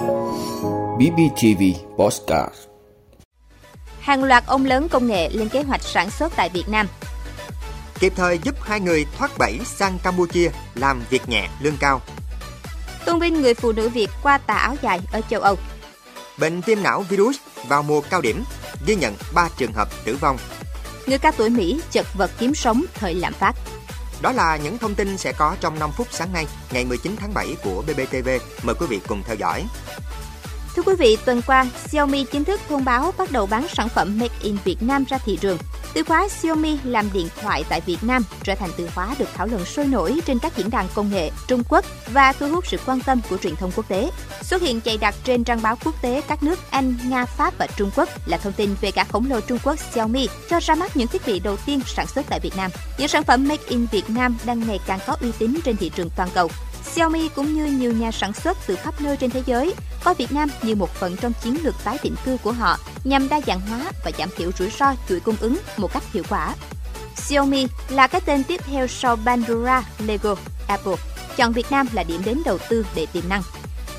BBTV Postcard Hàng loạt ông lớn công nghệ lên kế hoạch sản xuất tại Việt Nam. Kịp thời giúp hai người thoát bẫy sang Campuchia làm việc nhẹ lương cao. Tôn vinh người phụ nữ Việt qua tà áo dài ở châu Âu. Bệnh viêm não virus vào mùa cao điểm, ghi nhận 3 trường hợp tử vong. Người cao tuổi Mỹ chật vật kiếm sống thời lạm phát. Đó là những thông tin sẽ có trong 5 phút sáng nay, ngày 19 tháng 7 của BBTV. Mời quý vị cùng theo dõi. Thưa quý vị, tuần qua, Xiaomi chính thức thông báo bắt đầu bán sản phẩm Made in Việt Nam ra thị trường. Từ khóa Xiaomi làm điện thoại tại Việt Nam trở thành từ khóa được thảo luận sôi nổi trên các diễn đàn công nghệ Trung Quốc và thu hút sự quan tâm của truyền thông quốc tế. Xuất hiện chạy đặc trên trang báo quốc tế các nước Anh, Nga, Pháp và Trung Quốc là thông tin về cả khổng lồ Trung Quốc Xiaomi cho ra mắt những thiết bị đầu tiên sản xuất tại Việt Nam. Những sản phẩm Made in Việt Nam đang ngày càng có uy tín trên thị trường toàn cầu. Xiaomi cũng như nhiều nhà sản xuất từ khắp nơi trên thế giới coi Việt Nam như một phần trong chiến lược tái định cư của họ nhằm đa dạng hóa và giảm thiểu rủi ro chuỗi cung ứng một cách hiệu quả. Xiaomi là cái tên tiếp theo sau Pandora, Lego, Apple. Chọn Việt Nam là điểm đến đầu tư để tiềm năng.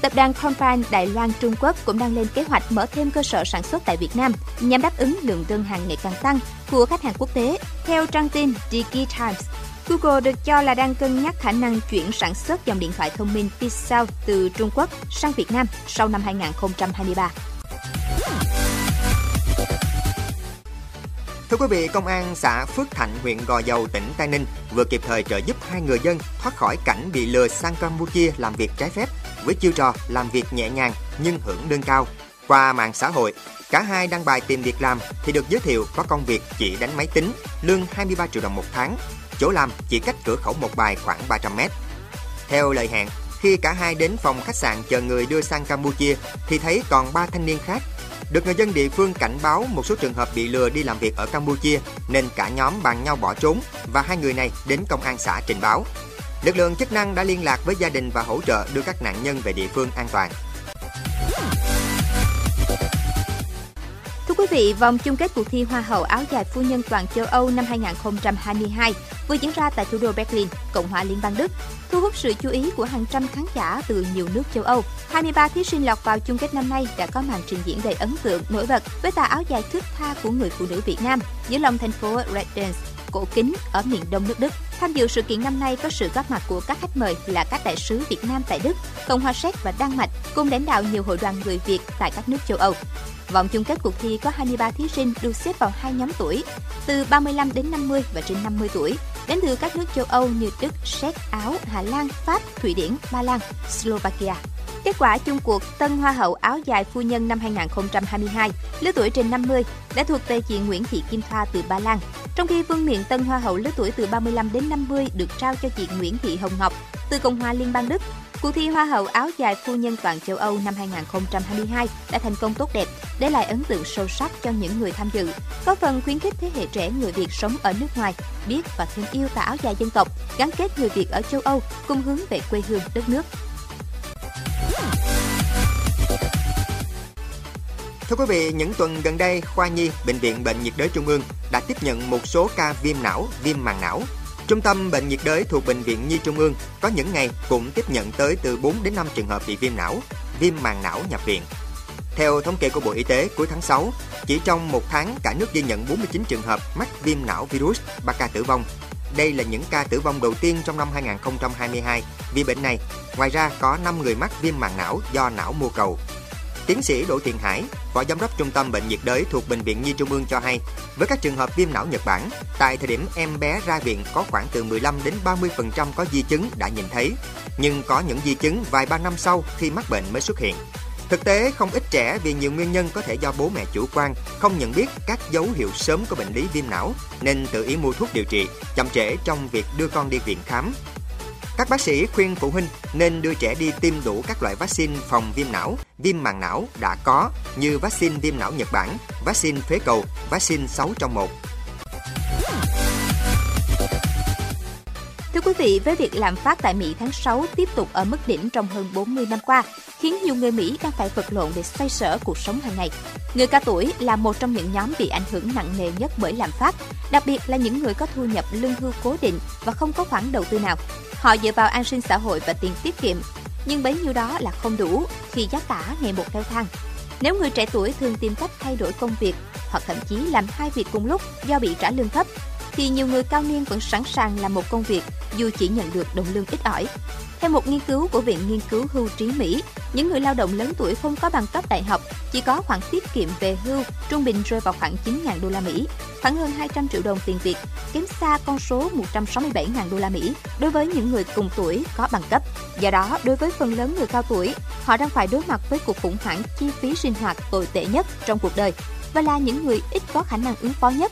Tập đoàn Compine Đài Loan Trung Quốc cũng đang lên kế hoạch mở thêm cơ sở sản xuất tại Việt Nam nhằm đáp ứng lượng đơn hàng ngày càng tăng của khách hàng quốc tế. Theo trang tin Digi Times. Google được cho là đang cân nhắc khả năng chuyển sản xuất dòng điện thoại thông minh Pixel từ Trung Quốc sang Việt Nam sau năm 2023. Thưa quý vị, Công an xã Phước Thạnh, huyện Gò Dầu, tỉnh Tây Ninh vừa kịp thời trợ giúp hai người dân thoát khỏi cảnh bị lừa sang Campuchia làm việc trái phép với chiêu trò làm việc nhẹ nhàng nhưng hưởng lương cao. Qua mạng xã hội, cả hai đăng bài tìm việc làm thì được giới thiệu có công việc chỉ đánh máy tính, lương 23 triệu đồng một tháng, chỗ làm chỉ cách cửa khẩu một bài khoảng 300 mét. Theo lời hẹn, khi cả hai đến phòng khách sạn chờ người đưa sang Campuchia thì thấy còn ba thanh niên khác. Được người dân địa phương cảnh báo một số trường hợp bị lừa đi làm việc ở Campuchia nên cả nhóm bàn nhau bỏ trốn và hai người này đến công an xã trình báo. Lực lượng chức năng đã liên lạc với gia đình và hỗ trợ đưa các nạn nhân về địa phương an toàn. Quý vị, vòng chung kết cuộc thi Hoa hậu áo dài phu nhân toàn châu Âu năm 2022 vừa diễn ra tại thủ đô Berlin, Cộng hòa Liên bang Đức, thu hút sự chú ý của hàng trăm khán giả từ nhiều nước châu Âu. 23 thí sinh lọt vào chung kết năm nay đã có màn trình diễn đầy ấn tượng, nổi bật với tà áo dài thước tha của người phụ nữ Việt Nam giữa lòng thành phố Redens, cổ kính ở miền đông nước Đức. Tham dự sự kiện năm nay có sự góp mặt của các khách mời là các đại sứ Việt Nam tại Đức, Cộng hòa Séc và Đan Mạch, cùng lãnh đạo nhiều hội đoàn người Việt tại các nước châu Âu. Vòng chung kết cuộc thi có 23 thí sinh được xếp vào hai nhóm tuổi, từ 35 đến 50 và trên 50 tuổi, đến từ các nước châu Âu như Đức, Séc, Áo, Hà Lan, Pháp, Thụy Điển, Ba Lan, Slovakia. Kết quả chung cuộc Tân Hoa hậu áo dài phu nhân năm 2022, lứa tuổi trên 50, đã thuộc về chị Nguyễn Thị Kim Thoa từ Ba Lan, trong khi vương miện Tân Hoa hậu lứa tuổi từ 35 đến 50 được trao cho chị Nguyễn Thị Hồng Ngọc từ Cộng hòa Liên bang Đức. Cuộc thi Hoa hậu áo dài phu nhân toàn châu Âu năm 2022 đã thành công tốt đẹp, để lại ấn tượng sâu sắc cho những người tham dự, có phần khuyến khích thế hệ trẻ người Việt sống ở nước ngoài biết và thương yêu tà áo dài dân tộc, gắn kết người Việt ở châu Âu cùng hướng về quê hương đất nước. Thưa quý vị, những tuần gần đây, khoa nhi Bệnh viện Bệnh nhiệt đới Trung ương đã tiếp nhận một số ca viêm não, viêm màng não. Trung tâm Bệnh nhiệt đới thuộc Bệnh viện Nhi Trung ương có những ngày cũng tiếp nhận tới từ 4 đến 5 trường hợp bị viêm não, viêm màng não nhập viện. Theo thống kê của Bộ Y tế, cuối tháng 6, chỉ trong một tháng cả nước ghi nhận 49 trường hợp mắc viêm não virus, 3 ca tử vong. Đây là những ca tử vong đầu tiên trong năm 2022 vì bệnh này. Ngoài ra có 5 người mắc viêm màng não do não mô cầu. Tiến sĩ Đỗ Thiện Hải, Phó Giám đốc Trung tâm Bệnh nhiệt đới thuộc Bệnh viện Nhi Trung ương cho hay, với các trường hợp viêm não Nhật Bản, tại thời điểm em bé ra viện có khoảng từ 15 đến 30% có di chứng đã nhìn thấy, nhưng có những di chứng vài ba năm sau khi mắc bệnh mới xuất hiện. Thực tế, không ít trẻ vì nhiều nguyên nhân có thể do bố mẹ chủ quan, không nhận biết các dấu hiệu sớm của bệnh lý viêm não nên tự ý mua thuốc điều trị, chậm trễ trong việc đưa con đi viện khám. Các bác sĩ khuyên phụ huynh nên đưa trẻ đi tiêm đủ các loại vaccine phòng viêm não, viêm màng não đã có như vaccine viêm não Nhật Bản, vaccine phế cầu, vaccine 6 trong 1. Thưa quý vị, với việc lạm phát tại Mỹ tháng 6 tiếp tục ở mức đỉnh trong hơn 40 năm qua, khiến nhiều người Mỹ đang phải vật lộn để xoay sở cuộc sống hàng ngày. Người cao tuổi là một trong những nhóm bị ảnh hưởng nặng nề nhất bởi lạm phát, đặc biệt là những người có thu nhập lương hưu cố định và không có khoản đầu tư nào. Họ dựa vào an sinh xã hội và tiền tiết kiệm. nhưng bấy nhiêu đó là không đủ khi giá cả ngày một leo thang. Nếu người trẻ tuổi thường tìm cách thay đổi công việc hoặc thậm chí làm hai việc cùng lúc do bị trả lương thấp, thì nhiều người cao niên vẫn sẵn sàng làm một công việc dù chỉ nhận được đồng lương ít ỏi. Theo một nghiên cứu của Viện Nghiên cứu Hưu trí Mỹ, những người lao động lớn tuổi không có bằng cấp đại học chỉ có khoản tiết kiệm về hưu trung bình rơi vào khoảng 9.000 đô la Mỹ, khoảng hơn 200 triệu đồng tiền Việt, kém xa con số 167.000 đô la Mỹ đối với những người cùng tuổi có bằng cấp. Do đó, đối với phần lớn người cao tuổi, họ đang phải đối mặt với cuộc khủng hoảng chi phí sinh hoạt tồi tệ nhất trong cuộc đời và là những người ít có khả năng ứng phó nhất